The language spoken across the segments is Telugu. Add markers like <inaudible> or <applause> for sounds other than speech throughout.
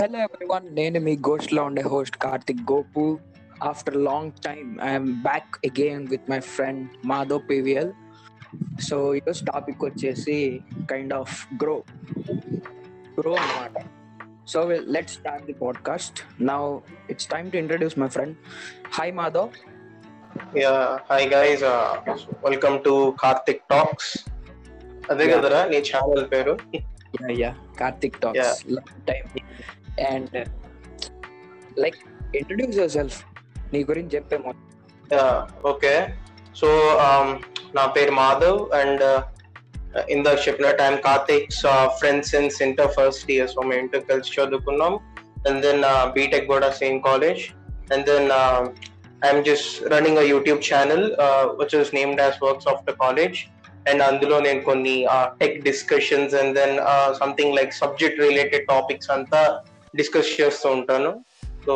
హలో ఎవ్రీవన్ నేను మీ గోస్ట్లో ఉండే host Karthik Gopu. After long time I'm back again with my friend Madhav P V L topic వచ్చేసి కైండ్ ఆఫ్ గ్రో గ్రో అనమాట so let start the podcast now it's time to introduce my friend hi Madhav ya hi guys welcome to Karthik talks అదే. కదరా నీ ఛానల్ పేరు? Ya Karthik talks time and like introduce yourself నీ గురించి చెప్పే మొత్తం యా ఓకే సో నా పేరు మాధవ్ అండ్ ఇందాక చెప్పినట్టు I'm Karthik's friends in inter first year so మేము ఇంటర్ కలిసి చదువుకున్నాం అండ్ దెన్ బీటెక్ కూడా same college and then I'm just running a YouTube channel which is named as works of the college and అందులో నేను కొన్ని tech discussions and then something like subject related topics అంతా డిస్కస్ చేస్తూ ఉంటాను. So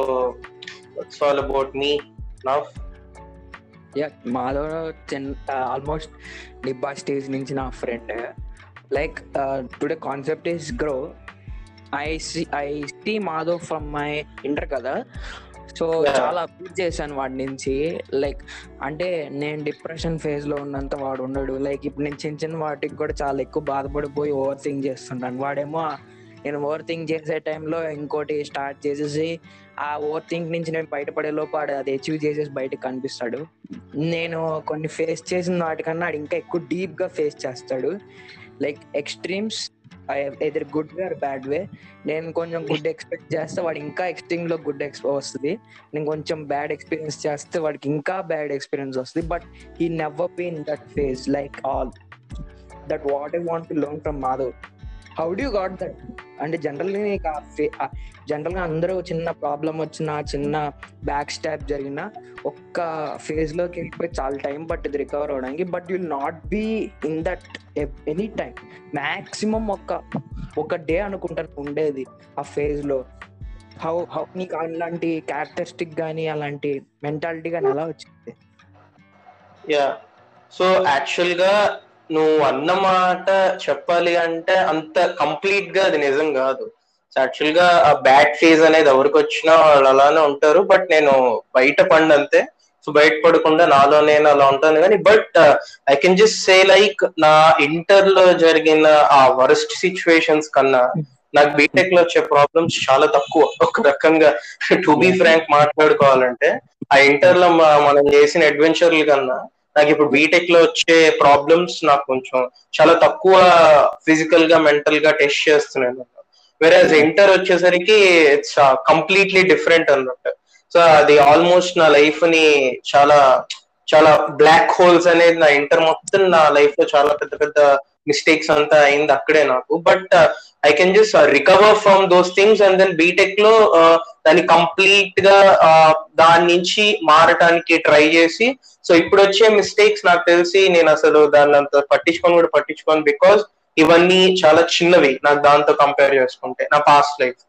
it's all about me now ya Madhav almost నిబ్బా stage నుంచి నా friend like today concept is grow I C I see Madhav from my inter కదా. సో. చాలా అప్డేట్ చేశాను వాడి నుంచి. లైక్ అంటే నేను డిప్రెషన్ ఫేజ్లో ఉన్నంత వాడు ఉండడు. లైక్ ఇప్పుడు నేను చిన్న చిన్న వాటికి కూడా చాలా ఎక్కువ బాధపడిపోయి ఓవర్ థింక్ చేస్తుంటాను. వాడేమో నేను ఓవర్ థింక్ చేసే టైంలో ఇంకోటి స్టార్ట్ చేసేసి ఆ ఓవర్ థింక్ నుంచి నేను బయటపడే లోపు ఆడు అది అచీవ్ చేసేసి బయటకు కనిపిస్తాడు. నేను కొన్ని ఫేస్ చేసిన వాటికన్నా ఆడు ఇంకా ఎక్కువ డీప్గా ఫేస్ చేస్తాడు. Like extremes either good way or bad way. నేను కొంచెం గుడ్ ఎక్స్పెక్ట్ చేస్తే వాడు ఇంకా ఎక్స్ట్రీమ్లో గుడ్ ఎక్స్ వస్తుంది. నేను కొంచెం బ్యాడ్ ఎక్స్పీరియన్స్ చేస్తే వాడికి ఇంకా బ్యాడ్ ఎక్స్పీరియన్స్ వస్తుంది. But he never been that phase like all that what I want to learn from Madhav. How do got that అంటే జనరల్లీ జనరల్గా అందరూ చిన్న ప్రాబ్లం వచ్చినా చిన్న బ్యాక్ స్టాప్ జరిగినా ఒక్క ఫేజ్లోకి వెళ్ళిపోయి చాలా టైం పట్టింది రికవర్ అవడానికి. But will not be in that any time maximum ఒక ఒక డే అనుకుంటాను ఉండేది ఆ ఫేజ్లో. హౌ హౌ నీకు అలాంటి క్యారెక్టరిస్టిక్ కానీ అలాంటి మెంటాలిటీ కానీ ఎలా వచ్చింది? యా సో యాక్చువల్గా నువ్వు అన్నమాట చెప్పాలి అంటే అంత కంప్లీట్గా అది నిజం కాదు. యాక్చువల్గా ఆ బ్యాడ్ ఫేజ్ అనేది ఎవరికి వచ్చినా వాళ్ళు అలానే ఉంటారు. బట్ నేను బయట పండంతే సో బయట పడకుండా నాలో నేను అలా ఉంటాను కానీ but I can just say like నా ఇంటర్లో జరిగిన ఆ వరస్ట్ సిచ్యువేషన్స్ కన్నా నాకు బీటెక్లో వచ్చే ప్రాబ్లమ్స్ చాలా తక్కువ. ఒక రకంగా టు బి ఫ్రాంక్ మాట్లాడుకోవాలంటే ఆ ఇంటర్లో మనం చేసిన అడ్వెంచర్ల కన్నా నాకు ఇప్పుడు బీటెక్లో వచ్చే ప్రాబ్లమ్స్ నాకు కొంచెం చాలా తక్కువ ఫిజికల్గా మెంటల్గా టెస్ట్ చేస్తున్నాను. వేరే ఇంటర్ వచ్చేసరికి ఇట్స్ కంప్లీట్లీ డిఫరెంట్ అన్నట్టు సో అది ఆల్మోస్ట్ నా లైఫ్ని చాలా చాలా బ్లాక్ హోల్స్ అనేది నా ఇంటర్ మొత్తం నా లైఫ్లో చాలా పెద్ద పెద్ద మిస్టేక్స్ అంతా అయింది అక్కడే నాకు. But I can just recover from those things and then బీటెక్లో uh, దాన్ని కంప్లీట్గా uh, దాని నుంచి మారటానికి ట్రై చేసి సో ఇప్పుడు వచ్చే మిస్టేక్స్ నాకు తెలిసి నేను అసలు దాన్ని అంత పట్టించుకొని కూడా పట్టించుకోను బికాస్ ఇవన్నీ చాలా చిన్నవి నాకు దాంతో కంపేర్ చేసుకుంటే నా పాస్ట్ లైఫ్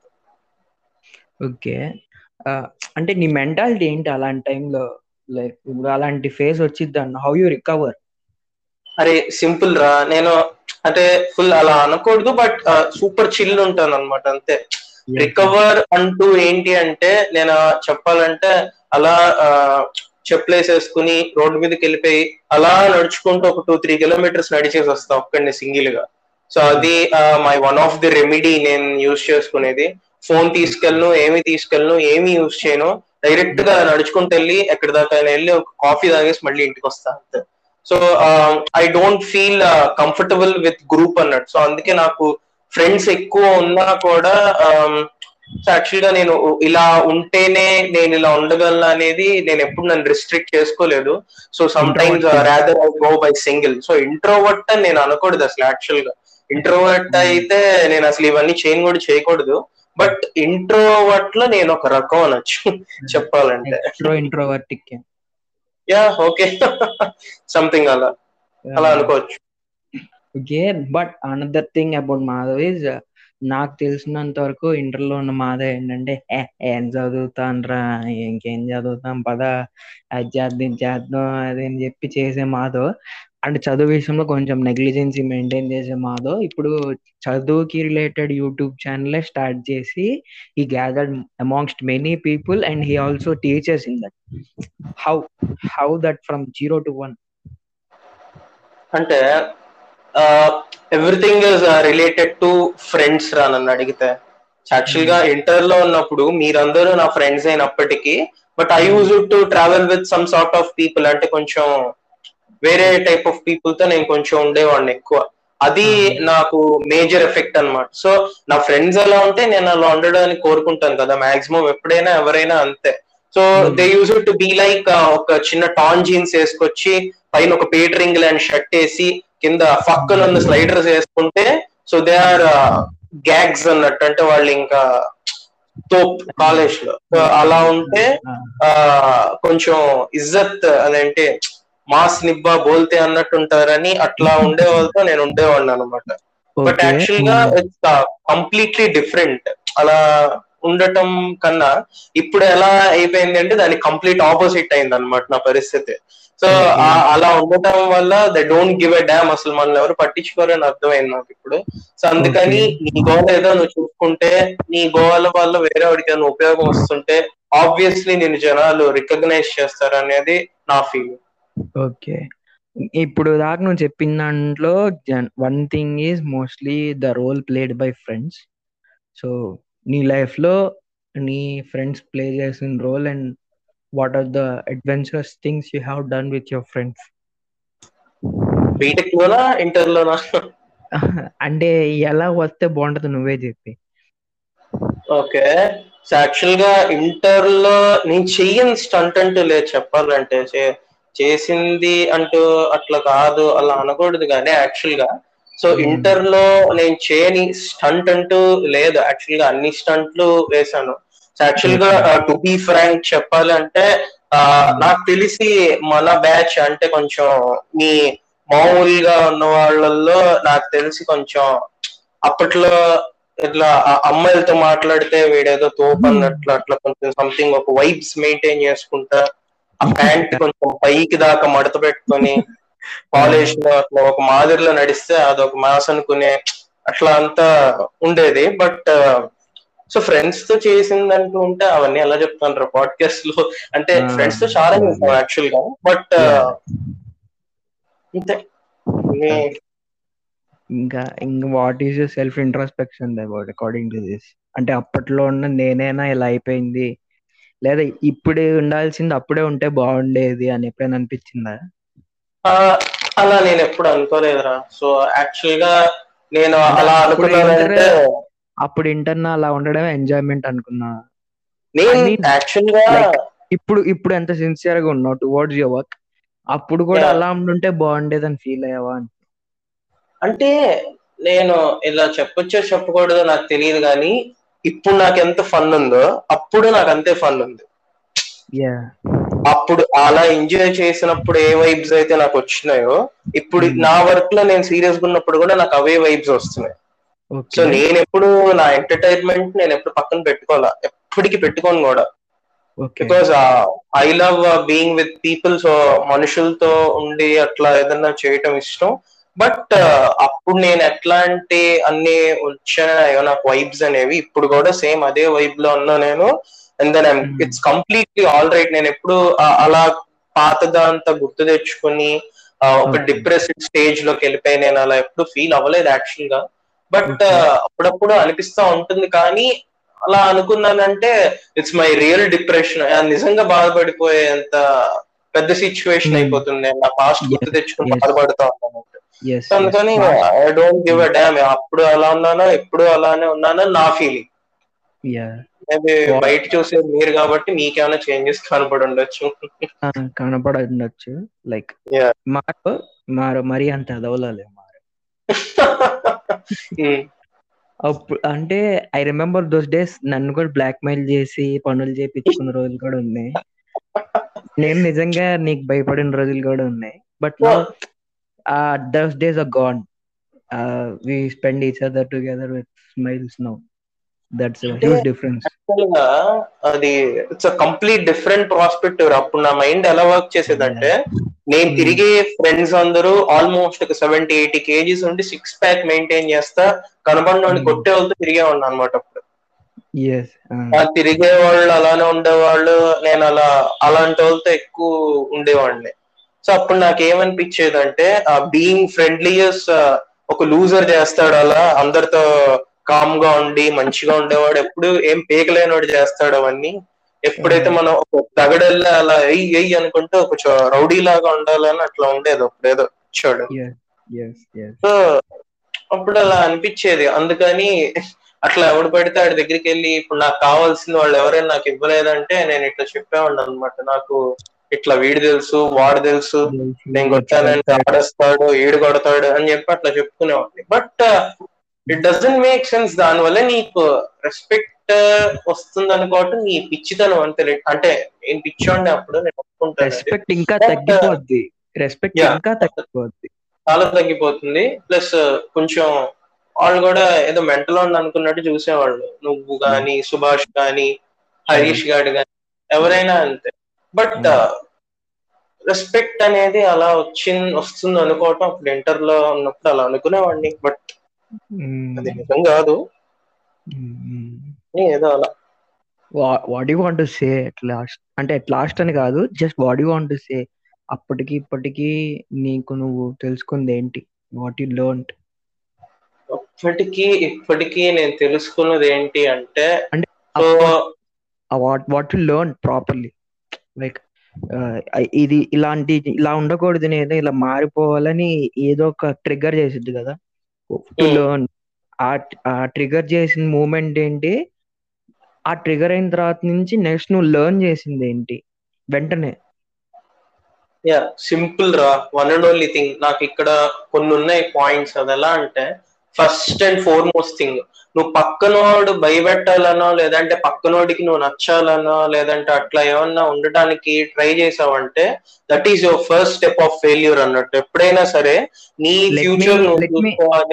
ఓకే. అంటే నీ మెంటాలిటీ ఏంటి అలాంటి టైంలో లైక్ ఇప్పుడు అలాంటి ఫేజ్ వచ్చింది అన్న హౌ యూ రికవర్ అరే సింపుల్ రా. నేను అంటే ఫుల్ అలా అనకూడదు బట్ సూపర్ చిల్ ఉంటాను అనమాట అంతే రికవర్ అంటూ ఏంటి అంటే నేను చెప్పాలంటే అలా చెప్పులేసేసుకుని రోడ్డు మీదకి వెళ్ళిపోయి అలా నడుచుకుంటూ ఒక టూ త్రీ కిలోమీటర్స్ నడిచేసి వస్తా ఒక్కడిని సింగిల్గా సో అది my one of the remedy నేను యూజ్ చేసుకునేది. ఫోన్ తీసుకెళ్ళను ఏమి తీసుకెళ్ళను ఏమి యూజ్ చేయను. డైరెక్ట్గా నడుచుకుంటూ వెళ్ళి ఎక్కడి దాకా వెళ్ళి ఒక కాఫీ తాగేసి మళ్ళీ ఇంటికి వస్తా అంతే. So I don't feel comfortable with group అన్నట్టు. సో అందుకే నాకు ఫ్రెండ్స్ ఎక్కువ ఉన్నా కూడా యాక్చువల్గా నేను ఇలా ఉంటేనే నేను ఇలా ఉండగలను అనేది నేను ఎప్పుడు నన్ను రిస్ట్రిక్ట్ చేసుకోలేదు. So sometimes. Rather I go by single so introvert అని నేను అనకూడదు అసలు యాక్చువల్గా. ఇంట్రోవర్ట్ అయితే నేను అసలు ఇవన్నీ చేయను కూడా చేయకూడదు. బట్ ఇంట్రోవర్ట్లో నేను ఒక రకం అనొచ్చు చెప్పాలంటే. Extro introvertic yeah okay something అలా. అలా అనుకోవచ్చు. Okay but another thing about Madhav is నాకు తెలిసినంత వరకు ఇంటర్లో ఉన్న మాధవ్ ఏంటంటే "ఏ, ఏం చదువుతాన్రా ఇంకేం చదువుతాం పద అది చేద్దాం చేద్దాం అది అని చెప్పి చేసే మాధవ్ అంటే చదువు విషయంలో కొంచెం నెగ్లిజెన్సీ మెయింటైన్ చేసే మాధవ్ ఇప్పుడు చదువుకి రిలేటెడ్ యూట్యూబ్ ఛానల్ స్టార్ట్ చేసి ఈ gathered amongst many people and he also teachers in that how how that from zero to one అంటే everything is related to friends రా నన్ను అడిగితే. యాక్చువల్గా ఇంటర్లో ఉన్నప్పుడు మీరందరూ నా ఫ్రెండ్స్ అయినప్పటికీ but I use to travel with some sort of people అంటే కొంచెం వేరే టైప్ ఆఫ్ పీపుల్తో నేను కొంచెం ఉండేవాడిని ఎక్కువ. అది నాకు మేజర్ ఎఫెక్ట్ అన్నమాట. సో నా ఫ్రెండ్స్ ఎలా ఉంటే నేను అలా ఉండడానికి కోరుకుంటాను కదా మాక్సిమం ఎప్పుడైనా ఎవరైనా అంతే. So they use to be like ఒక చిన్న టాన్ జీన్స్ వేసుకొచ్చి పైన ఒక పీటరింగ్ ల్యాండ్ షర్ట్ వేసి కింద ఫక్కన ఉన్న స్లైడర్స్ వేసుకుంటే సో దే ఆర్ గ్యాగ్స్ అన్నట్టు. అంటే వాళ్ళు ఇంకా తోప్ కాలేజ్లో అలా ఉంటే ఆ కొంచెం ఇజ్జత్ అదంటే మాస్ నిబ్బా బోల్తే అన్నట్టు ఉంటారని అట్లా <laughs> ఉండే వాళ్ళతో నేను ఉండేవాడిని అనమాట బట్ యాక్చువల్గా ఇట్స్ కంప్లీట్లీ డిఫరెంట్ అలా ఉండటం కన్నా ఇప్పుడు ఎలా అయిపోయింది అంటే దానికి కంప్లీట్ ఆపోజిట్ అయింది అనమాట నా పరిస్థితి. సో అలా ఉండటం వల్ల the don't give a damn అసలు మనల్ని ఎవరు పట్టించుకోరని అర్థమైంది నాకు ఇప్పుడు. సో అందుకని నీ గోల్ ఏదో నువ్వు చూసుకుంటే నీ గోవాల వల్ల వేరే వాడికి ఏదైనా ఉపయోగం వస్తుంటే ఆబ్వియస్లీ నేను జనాలు రికగ్నైజ్ చేస్తారు అనేది నా ఫీలింగ్ ఓకే. ఇప్పుడు దాకా నువ్వు చెప్పిన దాంట్లో one thing is mostly the role played by friends so నీ లైఫ్లో నీ ఫ్రెండ్స్ ప్లే చేసిన role and what are the adventurous things you have done with your friends B Tech లోనా ఇంటర్ లోనా? అంటే ఎలా వస్తే బాగుంటుంది నువ్వే చెప్పి. ఓకే. సో యాక్చువల్గా ఇంటర్లో నేను చెయ్యని స్టంట్ అంటూ లేదు చెప్పాలంటే. చేసింది అంటూ అట్లా కాదు అలా అనకూడదు కానీ యాక్చువల్గా. సో ఇంటర్లో నేను చేయని స్టంట్ అంటూ లేదు. యాక్చువల్గా అన్ని స్టంట్లు వేశాను. సో యాక్చువల్గా టు బీ ఫ్రాంక్ చెప్పాలంటే నాకు తెలిసి మన బ్యాచ్ అంటే కొంచెం మీ మామూలుగా ఉన్న వాళ్ళల్లో నాకు తెలిసి కొంచెం అప్పట్లో ఇట్లా అమ్మాయిలతో మాట్లాడితే వీడేదో తోపు అన్నట్లు అట్లా కొంచెం సంథింగ్ ఒక వైబ్స్ మెయింటైన్ చేసుకుంటా ఆ ప్యాంట్ కొంచెం పైకి దాకా మడత పెట్టుకొని కాలేజ్లో అట్లా ఒక మాదిరిలో నడిస్తే అదొక మాస్ అనుకునే అట్లా అంతా ఉండేది. బట్ సో ఫ్రెండ్స్తో చేసిందంటూ ఉంటే అవన్నీ ఎలా చెప్తాను పాడ్కాస్ట్లో? అంటే ఫ్రెండ్స్తో చాలా చేస్తాం యాక్చువల్గా. బట్ అంతే ఇంకా ఇంకా what is your self introspection about according to this అంటే అప్పట్లో ఉన్న నేనైనా ఇలా అయిపోయింది? లేదా ఇప్పుడే ఉండాల్సింది అప్పుడే ఉంటే బాగుండేది అని ఎప్పుడైనా అనిపించిందా? అలా నేను ఎప్పుడు అనుకోలేదురా. సో యాక్చువల్గా నేను అలా అనుకున్నానంటే అప్పుడు ఇంటర్నా అలా ఉండడం ఎంజాయ్మెంట్ అనుకున్నా. నేను యాక్చువల్గా ఇప్పుడు ఇప్పుడు ఎంత సిన్సియర్గా ఉన్నావు టువర్డ్స్ యువర్ వర్క్ అప్పుడు కూడా అలా ఉండుంటే బాగుండేది అని ఫీల్ అయ్యావా అని? అంటే నేను ఇలా చెప్పొచ్చో చెప్పకూడదో నాకు తెలియదు కానీ ఇప్పుడు నాకు ఎంత ఫన్ ఉందో అప్పుడు నాకు అంతే ఫన్ ఉంది అప్పుడు అలా ఎంజాయ్ చేసినప్పుడు ఏ వైబ్స్ అయితే నాకు వచ్చినాయో ఇప్పుడు నా వర్క్లో నేను సీరియస్గా ఉన్నప్పుడు కూడా నాకు అవే వైబ్స్ వస్తున్నాయి. సో నేను ఎప్పుడు నా ఎంటర్టైన్మెంట్ నేను ఎప్పుడు పక్కన పెట్టుకోవాలా? ఎప్పటికీ పెట్టుకోను కూడా. Because I love being with people so మనుషులతో ఉండి అట్లా ఏదన్నా చేయటం ఇష్టం. బట్ అప్పుడు నేను ఎట్లాంటి అన్ని వచ్చాయో నాకు వైబ్స్ అనేవి ఇప్పుడు కూడా సేమ్ అదే వైబ్లో ఉన్నా నేను. And then it's completely all right నేను ఎప్పుడు అలా పాతదంతా గుర్తు తెచ్చుకొని ఒక డిప్రెస్డ్ స్టేజ్లోకి వెళ్ళిపోయి నేను అలా ఎప్పుడు ఫీల్ అవ్వలేదు యాక్చువల్గా. బట్ అప్పుడప్పుడు అనిపిస్తా ఉంటుంది కానీ అలా అనుకున్నానంటే ఇట్స్ మై రియల్ డిప్రెషన్ నిజంగా బాధపడిపోయేంత పెద్ద సిచ్యువేషన్ అయిపోతుంది. నా పాస్ట్ గుర్తు తెచ్చుకుని బాధపడుతా అందుకని I don't give a damn అప్పుడు అలా ఉన్నానో ఇప్పుడు అలానే ఉన్నానో నా ఫీలింగ్ మేబీ బయట చూసే మీరు కాబట్టి మీకేమైనా చేంజెస్ కనపడి ఉండొచ్చు కనపడి ఉండొచ్చు లైక్ మారు మారు మరీ అంత ఎదవలే మారు. అప్పుడు అంటే ఐ రిమెంబర్ దోస్ డేస్ నన్ను కూడా బ్లాక్ మెయిల్ చేసి పనులు చేపించుకున్న రోజులు కూడా ఉన్నాయి. నేను నిజంగా నీకు భయపడిన రోజులు కూడా ఉన్నాయి. But those days are gone we spend each other together with smiles now that's huge difference అది ఇట్స్ కంప్లీట్ డిఫరెంట్ ప్రాస్పెక్టివ్ అప్పుడు నా మైండ్ ఎలా వర్క్ చేసేదంటే నేను Hmm. తిరిగే ఫ్రెండ్స్ అందరూ ఆల్మోస్ట్ ఒక సెవెంటీ ఎయిటీ కేజీస్ ఉండి సిక్స్ ప్యాక్ మెయింటైన్ చేస్తా కనబడినోడిని Hmm. కొట్టే వాళ్ళతో తిరిగే ఉన్నా అనమాట అప్పుడు. ఆ తిరిగే వాళ్ళు అలానే ఉండేవాళ్ళు నేను అలా అలాంటి వాళ్ళతో ఎక్కువ ఉండేవాడిని. సో అప్పుడు నాకు ఏమనిపించేది అంటే ఆ బీయింగ్ ఫ్రెండ్లీయస్ ఒక లూజర్ చేస్తాడు అలా అందరితో కామ్గా ఉండి మంచిగా ఉండేవాడు ఎప్పుడు ఏం పేకలేనివాడు చేస్తాడు అవన్నీ. ఎప్పుడైతే మనం ఒక తగడల్లా అలా ఎయ్యి ఎయ్యి అనుకుంటే ఒక రౌడీ లాగా ఉండాలని అట్లా ఉండేది ఎస్ ఎస్ సో అప్పుడు అలా అనిపించేది. అందుకని అట్లా ఎవడు పడితే ఆడి దగ్గరికి వెళ్ళి ఇప్పుడు నాకు కావాల్సింది వాళ్ళు ఎవరైనా నాకు ఇవ్వలేదంటే నేను ఇట్లా చెప్పేవాడిని అనమాట నాకు ఇట్లా వీడు తెలుసు వాడు తెలుసు నేను కొట్టానంటే ఆడేస్తాడు ఈడు కొడతాడు అని చెప్పి అట్లా చెప్పుకునేవాడిని. But it doesn't make sense దానివల్ల నీకు రెస్పెక్ట్ వస్తుంది అనుకోవటం నీ పిచ్చితనం అంతే. అంటే నేను పిచ్చోండి అప్పుడు నేను ఒప్పుకుంటాను. రెస్పెక్ట్ ఇంకా But, తగ్గిపోద్ది. రెస్పెక్ట్. ఇంకా తగ్గిపోద్ది. చాలా తగ్గిపోతుంది. ప్లస్ కొంచెం వాళ్ళు కూడా ఏదో మెంటల్ అని అనుకున్నట్టు చూసేవాళ్ళు. నువ్వు గాని సుభాష్ గాని హరీష్ గాడు గాని ఎవరైనా అంతే. బట్ రెస్పెక్ట్ అనేది అలా వచ్చింది వస్తుంది అనుకోవటం. అప్పుడు ఇంటర్లో ఉన్నప్పుడు అలా అనుకునేవాడిని. బట్ అది నిజం కాదు. ఏదో అలా. What you want to say at last అంటే ఎట్ లాస్ట్ అని కాదు. Just what you want to say అప్పటికి ఇప్పటికి నీకు నువ్వు తెలుసుకుంది ఏంటి? వాట్ యు లెర్న్ ఇప్పటికీ ఇప్పటికీ నేను తెలుసుకున్నది ఏంటి అంటే అంటే what what you learn properly like ఇది ఇలాంటి ఇలా ఉండకూడదు నేను ఇలా మారిపోవాలని ఏదో ఒక ట్రిగర్ చేసిద్ది కదా. Hmm. ఆ ట్రిగర్ చేసిన మూమెంట్ ఏంటి? ఆ ట్రిగర్ అయిన తర్వాత నుంచి నెక్స్ట్ నువ్వు లెర్న్ చేసింది ఏంటి? వెంటనే. యా సింపుల్ రా. వన్ అండ్ ఓన్లీ థింగ్ నాకు ఇక్కడ కొన్ని ఉన్నాయి పాయింట్స్ అది ఎలా అంటే ఫస్ట్ అండ్ ఫార్మోస్ట్ థింగ్ నువ్వు పక్కనోడు భయపెట్టాలనో లేదంటే పక్కనోడికి నువ్వు నచ్చాలనో లేదంటే అట్లా ఏమన్నా ఉండటానికి ట్రై చేసావంటే that is your first step of failure అన్నట్టు. ఎప్పుడైనా సరే నీ ఫ్యూచర్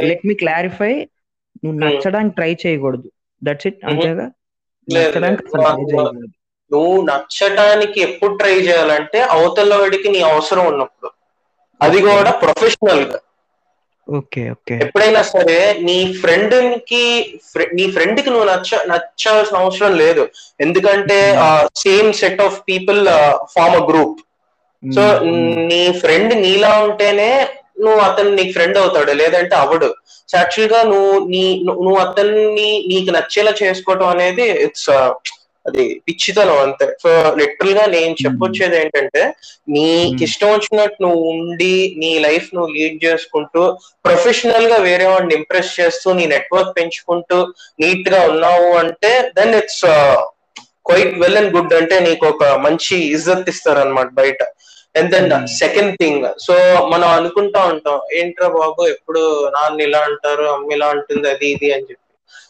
లెట్ మీ క్లారిఫై నువ్వు Hmm. నచ్చడానికి ట్రై చేయకూడదు. That's it Mhm. అంతేగా? నువ్వు నచ్చటానికి ఎప్పుడు ట్రై చేయాలంటే అవతల వాడికి నీ అవసరం ఉన్నప్పుడు. అది కూడా ప్రొఫెషనల్గా. Okay okay. ఎప్పుడైనా సరే నీ ఫ్రెండ్కి నీ ఫ్రెండ్కి నువ్వు నచ్చ నచ్చాల్సిన అవసరం లేదు. ఎందుకంటే same set of people form a group. So నీ ఫ్రెండ్ నీలా ఉంటేనే నువ్వు అతను నీకు ఫ్రెండ్ అవుతాడు లేదంటే అవడు సో యాక్చువల్గా నువ్వు నీ నువ్వు అతన్ని నీకు నచ్చేలా చేసుకోవటం అనేది ఇట్స్ అది పిచ్చితనం అంతే. సో లిటరల్గా నేను చెప్పొచ్చేది ఏంటంటే నీకు ఇష్టం వచ్చినట్టు నువ్వు ఉండి నీ లైఫ్ నువ్వు లీడ్ చేసుకుంటూ ప్రొఫెషనల్గా వేరే వాడిని ఇంప్రెస్ చేస్తూ నీ నెట్వర్క్ పెంచుకుంటూ నీట్గా ఉన్నావు అంటే then it's quite well and good అంటే నీకు ఒక మంచి ఇజ్జత్ ఇస్తారనమాట బయట. And then Hmm. Second thing so మనం అనుకుంటా ఉంటాం ఏంట్రా బాబు ఎప్పుడు నాన్న ఇలా అంటారు అమ్మ ఇలా అంటుంది అది ఇది అని చెప్పి.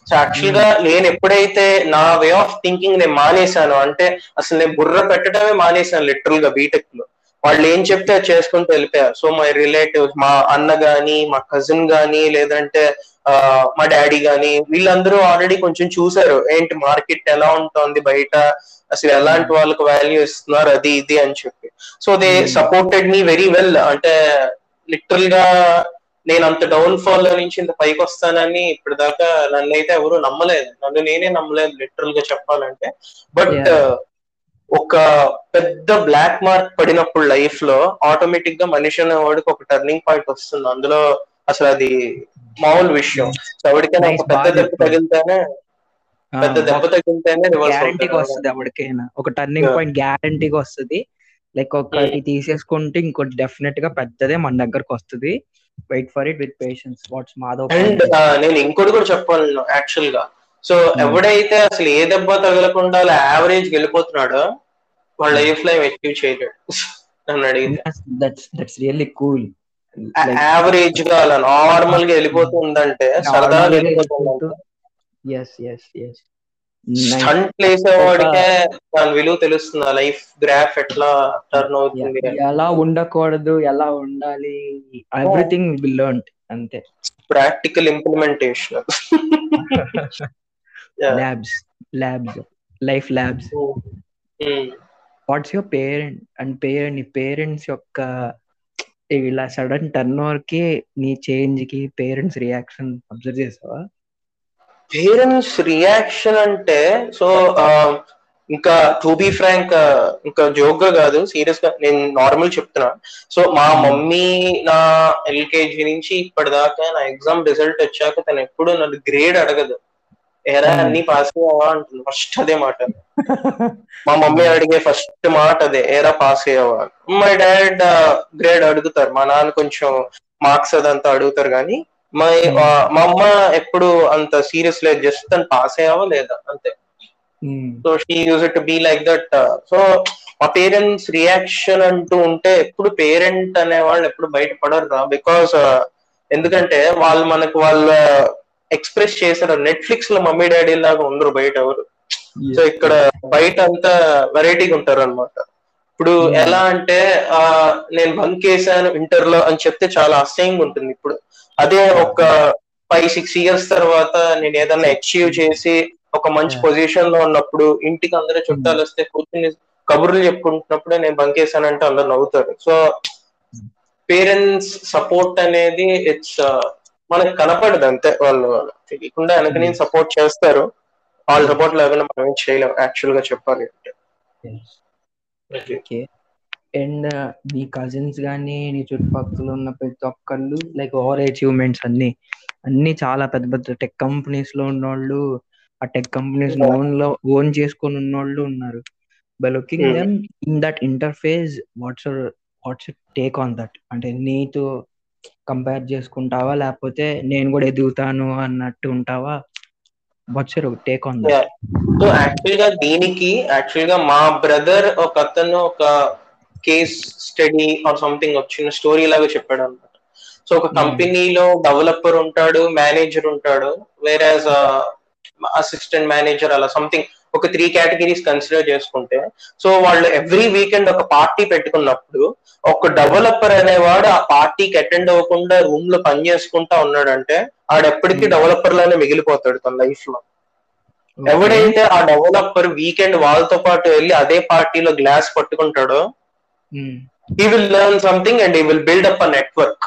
సో యాక్చువల్గా నేను ఎప్పుడైతే నా వే ఆఫ్ థింకింగ్ నేను మానేశాను అంటే అసలు నేను బుర్ర పెట్టడమే మానేశాను లిటరల్గా బీటెక్లో వాళ్ళు ఏం చెప్తే అది చేసుకుంటూ వెళ్ళిపోయారు సో మై రిలేటివ్స్ మా అన్న గాని మా కజిన్ గాని లేదంటే మా డాడీ గాని వీళ్ళందరూ ఆల్రెడీ కొంచెం చూసారు. ఏంటి మార్కెట్ ఎలా ఉంటుంది బయట? అసలు ఎలాంటి వాళ్ళకి వాల్యూ ఇస్తున్నారు? అది ఇది అని చెప్పి. So they. Supported me very well. అంటే లిటరల్గా నేను అంత డౌన్ ఫాల్లో నుంచి ఇంత పైకి వస్తానని ఇప్పుడు దాకా నన్ను అయితే ఎవరు నమ్మలేదు. నన్ను నేనే నమ్మలేదు లిటరల్గా చెప్పాలంటే. But Yeah. ఒక పెద్ద బ్లాక్ మార్క్ పడినప్పుడు లైఫ్లో ఆటోమేటిక్గా మనిషి అనేవాడికి ఒక టర్నింగ్ పాయింట్ వస్తుంది. అందులో అసలు అది మామూలు విషయం. సో ఎవరికైనా ఒక పెద్ద దెబ్బ. తగిలితేనే పెద్ద దెబ్బ తగిలితేనే గ్యారంటీగా వస్తుంది ఎవరికైనా. ఒక టర్నింగ్. పాయింట్ గ్యారంటీగా వస్తుంది. లైక్ ఒకటి తీసేసుకుంటే ఇంకోటి డెఫినెట్గా పెద్దదే మన దగ్గరకు వస్తుంది. Wait for it with patience what's Madhav and నేను ఇంకోటి కూడా చెప్పాలి యాక్చువల్గా. సో ఎవడైతే అసలు ఏ దెబ్బ తగలకుండా యావరేజ్ వెళ్ళిపోతున్నాడో వాళ్ళ లైఫ్లో అచీవ్ చేయలేడు. <laughs> నన్ను అడిగితే దట్స్ దట్స్ రియల్లీ కూల్ యావరేజ్గా అలా నార్మల్గా వెళ్ళిపోతుందంటే సరదాగా వెళ్ళిపోతుందంటే ఎస్ ఎస్ ఎస్ స్టంట్ వేసేవాడికే దాని విలువ తెలుస్తుంది. లైఫ్ గ్రాఫ్ ఎట్లా టర్న్ అవుతుంది. ఎలా ఉండకూడదు? ఎలా ఉండాలి? ఎవ్రీథింగ్ విల్ లెర్న్ అంతే. Practical implementation. Labs labs life labs what's your parent and parent నీ పేరెంట్స్ యొక్క ఇలా సడన్ టర్న్ ఓవర్కి నీ చేంజ్కి పేరెంట్స్ రియాక్షన్ అబ్జర్వ్ చేసావా పేరెంట్స్ రియాక్షన్ అంటే సో ఇంకా టు బి ఫ్రాంక్ ఇంకా జోక్గా కాదు సీరియస్గా నేను నార్మల్ చెప్తున్నా. సో మా మమ్మీ నా ఎల్కేజీ నుంచి ఇప్పటిదాకా నా ఎగ్జామ్ రిజల్ట్ వచ్చాక తను ఎప్పుడు నన్ను గ్రేడ్ అడగదు. ఎరా అన్ని పాస్ అయ్యావా? అంటుంది. ఫస్ట్ అదే మాట. మా మమ్మీ అడిగే ఫస్ట్ మాట అదే ఏరా పాస్ అయ్యావా? మై డాడ్ గ్రేడ్ అడుగుతారు. మా నాన్న కొంచెం మార్క్స్ అదంతా అడుగుతారు కానీ మా మా అమ్మ ఎప్పుడు అంత సీరియస్ లేదు జస్ట్ తను పాస్ అయ్యావా లేదా? అంతే. So she use to be like that so మా పేరెంట్స్ రియాక్షన్ అంటూ ఉంటే ఎప్పుడు పేరెంట్ అనే వాళ్ళు ఎప్పుడు బయటపడరు రా బికాస్ ఎందుకంటే వాళ్ళు మనకు వాళ్ళ ఎక్స్ప్రెస్ చేశారు. నెట్ఫ్లిక్స్లో మమ్మీ డాడీ లాగా ఉండరు బయట ఎవరు. సో ఇక్కడ బయట అంతా వెరైటీగా ఉంటారు అనమాట ఇప్పుడు ఎలా అంటే నేను బంక్ చేశాను ఇంటర్లో అని చెప్తే చాలా అసహ్యంగా ఉంటుంది ఇప్పుడు. అదే ఒక ఫైవ్ సిక్స్ ఇయర్స్ తర్వాత నేను ఏదన్నా అచీవ్ చేసి ఒక మంచి పొజిషన్లో ఉన్నప్పుడు ఇంటికి అందరూ చుట్టాలు వస్తే కూర్చుని కబుర్లు చెప్పుకుంటున్నప్పుడు నేను బంక్ చేశానంటే అందరు నవ్వుతారు. సో పేరెంట్స్ సపోర్ట్ అనేది ఇట్స్ మనకు కనపడదు అంతే వాళ్ళు తెలియకుండా వెనక నేను సపోర్ట్ చేస్తారు. వాళ్ళ సపోర్ట్ లేకుండా మనం ఏం చేయలేం యాక్చువల్గా చెప్పాలి అంటే. అండ్ నీ కజిన్స్ కానీ నీ చుట్టుపక్కల ఉన్న ప్రతి ఒక్కళ్ళు లైక్ ఓవర్ అచీవ్మెంట్స్ అన్ని అన్ని చాలా పెద్ద పెద్ద టెక్ కంపెనీస్లో ఉన్నోళ్ళు ఆ టెక్ కంపెనీస్ ఓన్లో ఓన్ చేసుకొని ఉన్నోళ్ళు ఉన్నారు. By looking them in that interface what's what's take on that అంటే నీతో కంపేర్ చేసుకుంటావా? లేకపోతే నేను కూడా ఎదుగుతాను అన్నట్టు ఉంటావా? What's take on that so యాక్చువల్గా దీనికి యాక్చువల్గా మా బ్రదర్ ఒక అతను ఒక కేస్ స్టడీ ఆర్ సంథింగ్ వచ్చిన స్టోరీ లాగా చెప్పాడు అనమాట సో ఒక కంపెనీలో డెవలపర్ ఉంటాడు మేనేజర్ ఉంటాడు వేరే అసిస్టెంట్ మేనేజర్ అలా సంథింగ్ ఒక త్రీ కేటగిరీస్ కన్సిడర్ చేసుకుంటే సో వాళ్ళు ఎవ్రీ వీకెండ్ ఒక పార్టీ పెట్టుకున్నప్పుడు ఒక డెవలపర్ అనేవాడు ఆ పార్టీకి అటెండ్ అవ్వకుండా రూమ్లో పని చేసుకుంటా ఉన్నాడంటే ఆడెప్పటికీ డెవలపర్ లానే మిగిలిపోతాడు తన లైఫ్లో ఎవడైతే ఆ డెవలపర్ వీకెండ్ వాళ్ళతో పాటు వెళ్ళి అదే పార్టీలో glass పట్టుకుంటాడో he will learn something and he will build up a network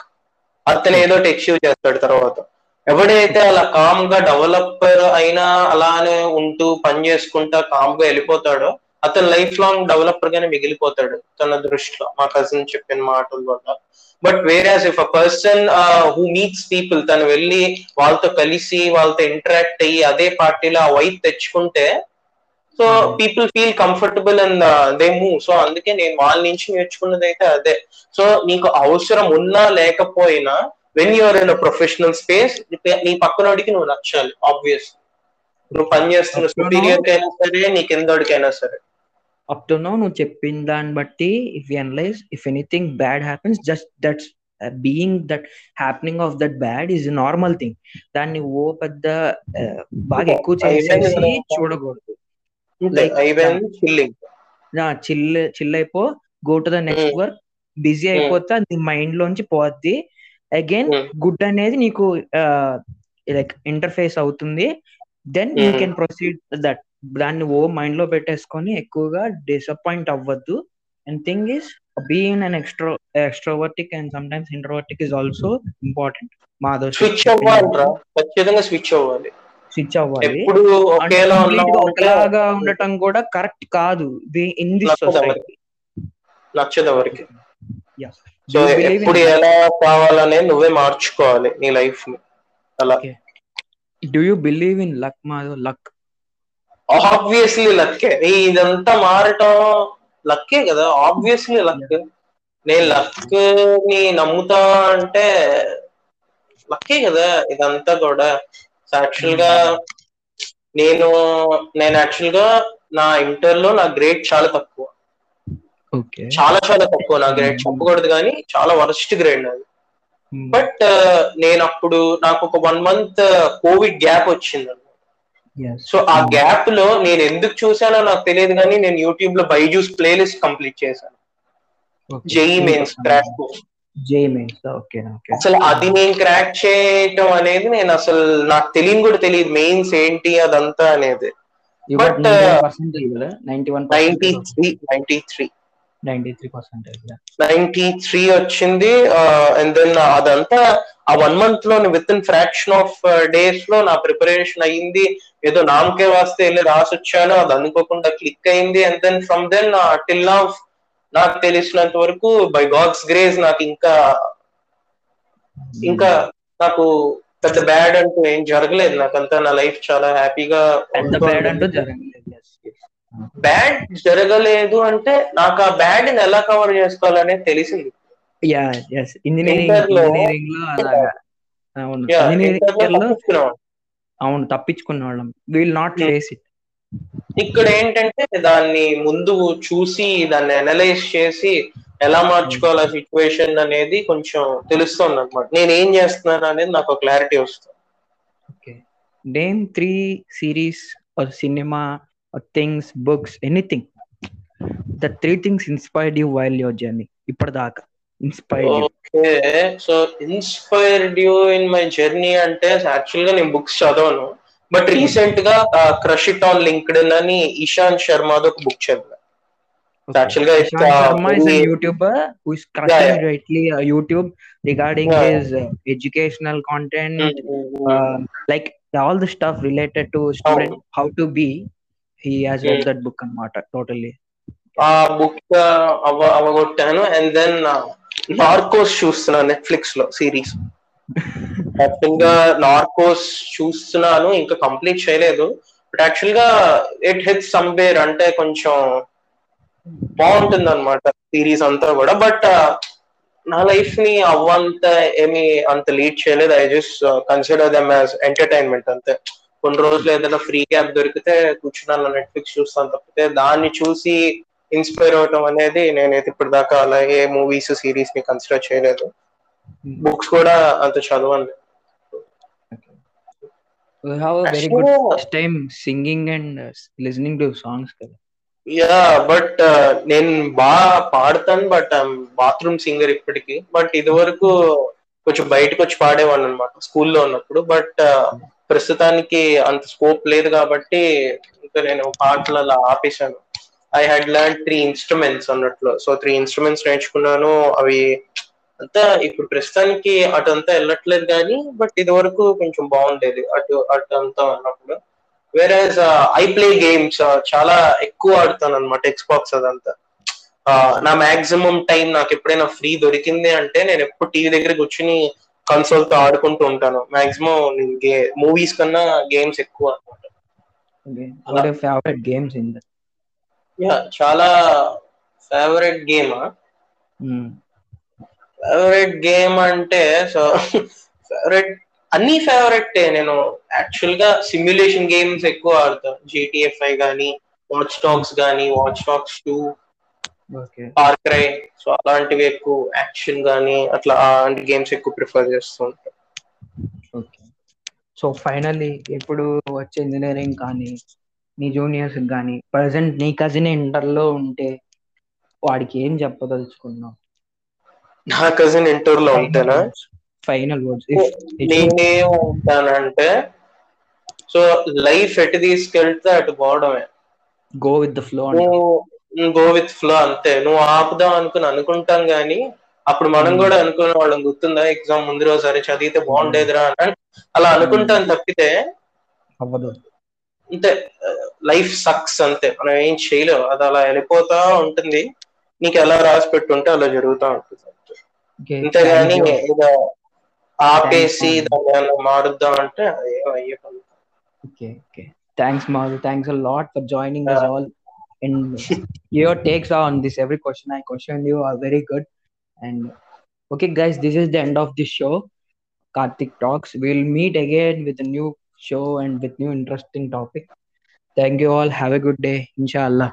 అతను ఏదో అచీవ్ చేస్తాడు తర్వాత. ఎవడైతే అలా కామ్గా డెవలపర్ అయినా అలానే ఉంటూ పని చేసుకుంటా కామ్గా వెళ్ళిపోతాడో అతను లైఫ్ లాంగ్ డెవలపర్ గానే మిగిలిపోతాడు తన దృష్టిలో. మా కజిన్ చెప్పిన మాటల వల్ల. బట్ వేరే if a person who meets people తను వెళ్ళి వాళ్ళతో కలిసి వాళ్ళతో ఇంటరాక్ట్ అయ్యి అదే పార్టీలో ఆ వైఫ్ తెచ్చుకుంటే so people feel comfortable and they move so అందుకే నేను వాళ్ళ నుంచి నేర్చుకున్నది అయితే అదే. సో నీకు అవసరం ఉన్నా లేకపోయినా when you're in professional space నీ పక్కనోడికి నువ్వు నచ్చాలి ఆబ్వియస్ నువ్వు పని చేస్తున్న సుపీరియర్ అయినా సరే నీ కిందోడికైనా సరే. అప్ టు నో నువ్వు చెప్పిన దాన్ని బట్టి if you analyse if anything bad happens just that's being that happening of that bad is normal thing దాన్ని ఓ పెద్ద బాగా ఎక్కువ చేసేసి చూడకూడదు. చిల్ చిల్ అయిపో go to the next work busy అయిపోతే అది మైండ్ లోంచి పోద్ది. అగైన్ గుడ్ అనేది నీకు లైక్ ఇంటర్ఫేస్ అవుతుంది. Then you can proceed that దాన్ని ఓ మైండ్లో పెట్టేసుకొని ఎక్కువగా డిసప్పాయింట్ అవ్వద్దు. And thing is being an extro extrovertic and sometimes introvertic is also important మా స్విచ్ అవ్వాలి ఖచ్చితంగా స్విచ్ అవ్వాలి. స్విచ్ అవ్వాలి. ఒకలాగా ఉండటం కూడా కరెక్ట్ కాదు. ఇన్ దిస్ సొసైటీ నచ్చదు ఎవరికి సో ఎప్పుడు ఎలా కావాలనే నువ్వే మార్చుకోవాలి నీ లైఫ్ని అలా do you believe in luck Madhav luck obviously లక్కే ఇదంతా మారటం లక్కే కదా. ఆబ్వియస్లీ లక్ నేను లక్ని నమ్ముతా అంటే లక్కే కదా ఇదంతా కూడా. యాక్చువల్గా నేను నేను యాక్చువల్గా నా ఇంటర్లో నా గ్రేడ్ చాలా తక్కువ. చాలా చాలా తక్కువ నా గ్రేడ్ చెప్పకూడదు కానీ చాలా వరస్ట్ గ్రేడ్ నాది బట్ నేను అప్పుడు నాకు ఒక వన్ మంత్ కోవిడ్ గ్యాప్ వచ్చింది సో ఆ గ్యాప్లో నేను ఎందుకు చూసానో నాకు తెలియదు కానీ నేను యూట్యూబ్లో బైజూస్ ప్లేలిస్ట్ కంప్లీట్ చేశాను. జేఈ మెయిన్స్ క్రాక్ అసలు అది నేను క్రాక్ చేయటం అనేది నేను అసలు నాకు తెలియని కూడా తెలియదు మెయిన్స్ ఏంటి అదంతా అనేది. Uh, నైన్టీ త్రీ త్రీ వచ్చింది అండ్ దెన్ అదంతా ఆ వన్ మంత్లో విత్ ఇన్ ఫ్రాక్షన్ ఆఫ్ డేస్లో నా ప్రిపరేషన్ అయ్యింది. ఏదో నామకే వాస్తే వెళ్ళి రాసొచ్చాను అది అనుకోకుండా క్లిక్ అయింది and then from then till now నాకు తెలిసినంత వరకు బై గాడ్స్ గ్రేస్ నాకు ఇంకా ఇంకా నాకు పెద్ద బ్యాడ్ అంటూ ఏం జరగలేదు. నాకంతా నా లైఫ్ చాలా హ్యాపీగా బ్యాడ్ అంటూ జరగలేదు. బ్యాడ్ జరగలేదు అంటే నాకు ఆ బ్యాడ్ని ఎలా కవర్ చేసుకోవాలనేది తెలిసింది. అవును. తప్పించుకున్న వాళ్ళం విల్ నాట్. ఫేస్ ఇట్ ఇక్కడ ఏంటంటే దాన్ని ముందు చూసి దాన్ని అనలైజ్ చేసి ఎలా మార్చుకోవాలి ఆ సిచ్యువేషన్ అనేది కొంచెం తెలుస్తుంది అనమాట నేను ఏం చేస్తున్నాను అనేది నాకు క్లారిటీ వస్తుంది. Name three series or cinema things books anything the three things inspired you while your journey ఇప్పటిదాకా inspired you okay. So inspired you in my journey అంటే యాక్చువల్గా నేను బుక్స్ చదవను. బట్ రీసెంట్ గా క్రష్ ఇట్ ఆన్ లింక్డ్ అని ఇషాంత్ శర్మది ఒక బుక్ చదివా Actually, it's, Ishan uh, Sharma is a very- YouTuber who is crushing Yeah, rightly uh, YouTube regarding Yeah. his uh, educational content, uh, like all the stuff related to student how to be. He has read Mm. that book and Mata totally. ఆ బుక్ అవ అవగొట్టాను అండ్ దెన్ నార్కోస్ చూస్తున్నా నెట్ఫ్లిక్స్ లో సిరీస్ యాక్చువల్గా నార్కోస్ చూస్తున్నాను ఇంకా కంప్లీట్ చేయలేదు. బట్ యాక్చువల్గా ఇట్ హిట్ సంబేర్ అంటే కొంచెం బాగుంటుంది అనమాట సిరీస్ అంతా కూడా. బట్ uh, నా లైఫ్ని అవ్వంత ఏమి అంత లీడ్ చేయలేదు. I just consider them as entertainment అంతే. కొన్ని రోజులు ఏదైనా ఫ్రీ క్యాప్ దొరికితే కూర్చున్నాను నెట్ఫ్లిక్స్ చూస్తాను తప్పితే దాన్ని చూసి ఇన్స్పైర్ అవటం అనేది నేనైతే ఇప్పుడు దాకా అలా ఏ మూవీస్ సిరీస్ని కన్సిడర్ చేయలేదు. బుక్స్ కూడా అంత చదవండి. You have a very good Actually- first time singing and uh, listening to songs. కదా. యా బట్ నేను బాగా పాడతాను బట్ బాత్రూమ్ సింగర్ ఇప్పటికి. బట్ ఇది వరకు కొంచెం బయటకు వచ్చి పాడేవాడిని అనమాట స్కూల్లో ఉన్నప్పుడు. బట్ ప్రస్తుతానికి అంత స్కోప్ లేదు కాబట్టి ఇంకా నేను పాటలు అలా ఆపేశాను. I had learn three instruments అన్నట్లు. సో త్రీ ఇన్స్ట్రుమెంట్స్ నేర్చుకున్నాను. అవి అంతా ఇప్పుడు ప్రస్తుతానికి అటు అంతా వెళ్ళట్లేదు కానీ బట్ ఇది వరకు కొంచెం బాగుండేది అటు అటు అంతా ఉన్నప్పుడు. వేరే ఐ ప్లే గేమ్స్ చాలా ఎక్కువ ఆడుతాను అనమాట ఎక్స్బాక్స్ అదంతా నా మాక్సిమం టైం నాకు ఎప్పుడైనా ఫ్రీ దొరికింది అంటే నేను ఎప్పుడు టీవీ దగ్గర కూర్చుని కన్సోల్తో ఆడుకుంటూ ఉంటాను. మాక్సిమం మూవీస్ కన్నా గేమ్స్ ఎక్కువ అనమాట in that? యా చాలా ఫేవరెట్ గేమ్. ఫేవరెట్ గేమ్ అంటే సో ఫేవరెట్ అన్ని ఫేవరెట్ నేను యాక్చువల్గా సిమ్యులేషన్ గేమ్స్ ఎక్కువ ఆడతాను జీటీఎఫ్ ఐ గానీ వాచ్ టాక్స్ గానీ Watch Dogs two Okay. Far Cry so అలాంటివి ఎక్కువ యాక్షన్ గానీ అట్లా అలాంటి గేమ్స్ ఎక్కువ ప్రిఫర్ చేస్తూ ఉంటాను సో ఫైనల్లీ ఇప్పుడు వచ్చే ఇంజనీరింగ్ కానీ నీ జూనియర్స్ కానీ ప్రజెంట్ నీ కజిన్ ఇంటర్లో ఉంటే వాడికి ఏం చెప్పదలుచుకున్నావు? నా కజిన్ ఇంటూర్లో ఉంటానా? ఫైనల్ వర్డ్స్ నేనేం ఉంటానంటే సో లైఫ్ ఎటు తీసుకెళ్తే అటు పోవడమే. Go with the flow go with flow అంతే. నువ్వు ఆపుదాం అనుకుని అనుకుంటాం గానీ అప్పుడు మనం Hmm. కూడా అనుకునే వాళ్ళం గుర్తుందా? ఎగ్జామ్ ముందు రోజు సరే చదివితే బాగుండేదిరా అని. అలా అనుకుంటాం తప్పితే అవ్వదు. అంతే లైఫ్ సక్స్ అంతే. మనం ఏం చేయలేము అది అలా వెళ్ళిపోతా ఉంటుంది. నీకు ఎలా రాసి పెట్టుంటే అలా జరుగుతూ ఉంటుంది. అంతే. Okay, అంతేగాని thank you. ఏదో ఆపేసి Thanks, దాన్ని ఏమన్నా మారుద్దాం అంటే అది ఏం అయ్యే పని కాదు. Okay, okay. Thanks, Madhu. Thanks a lot for joining us Yeah. all. And your takes on this every question I questioned you are very good. And okay, guys, this is the end of this show. Karthik Talks. We'll meet again with a new show and with new interesting topic. Thank you all. Have a good day. Inshallah.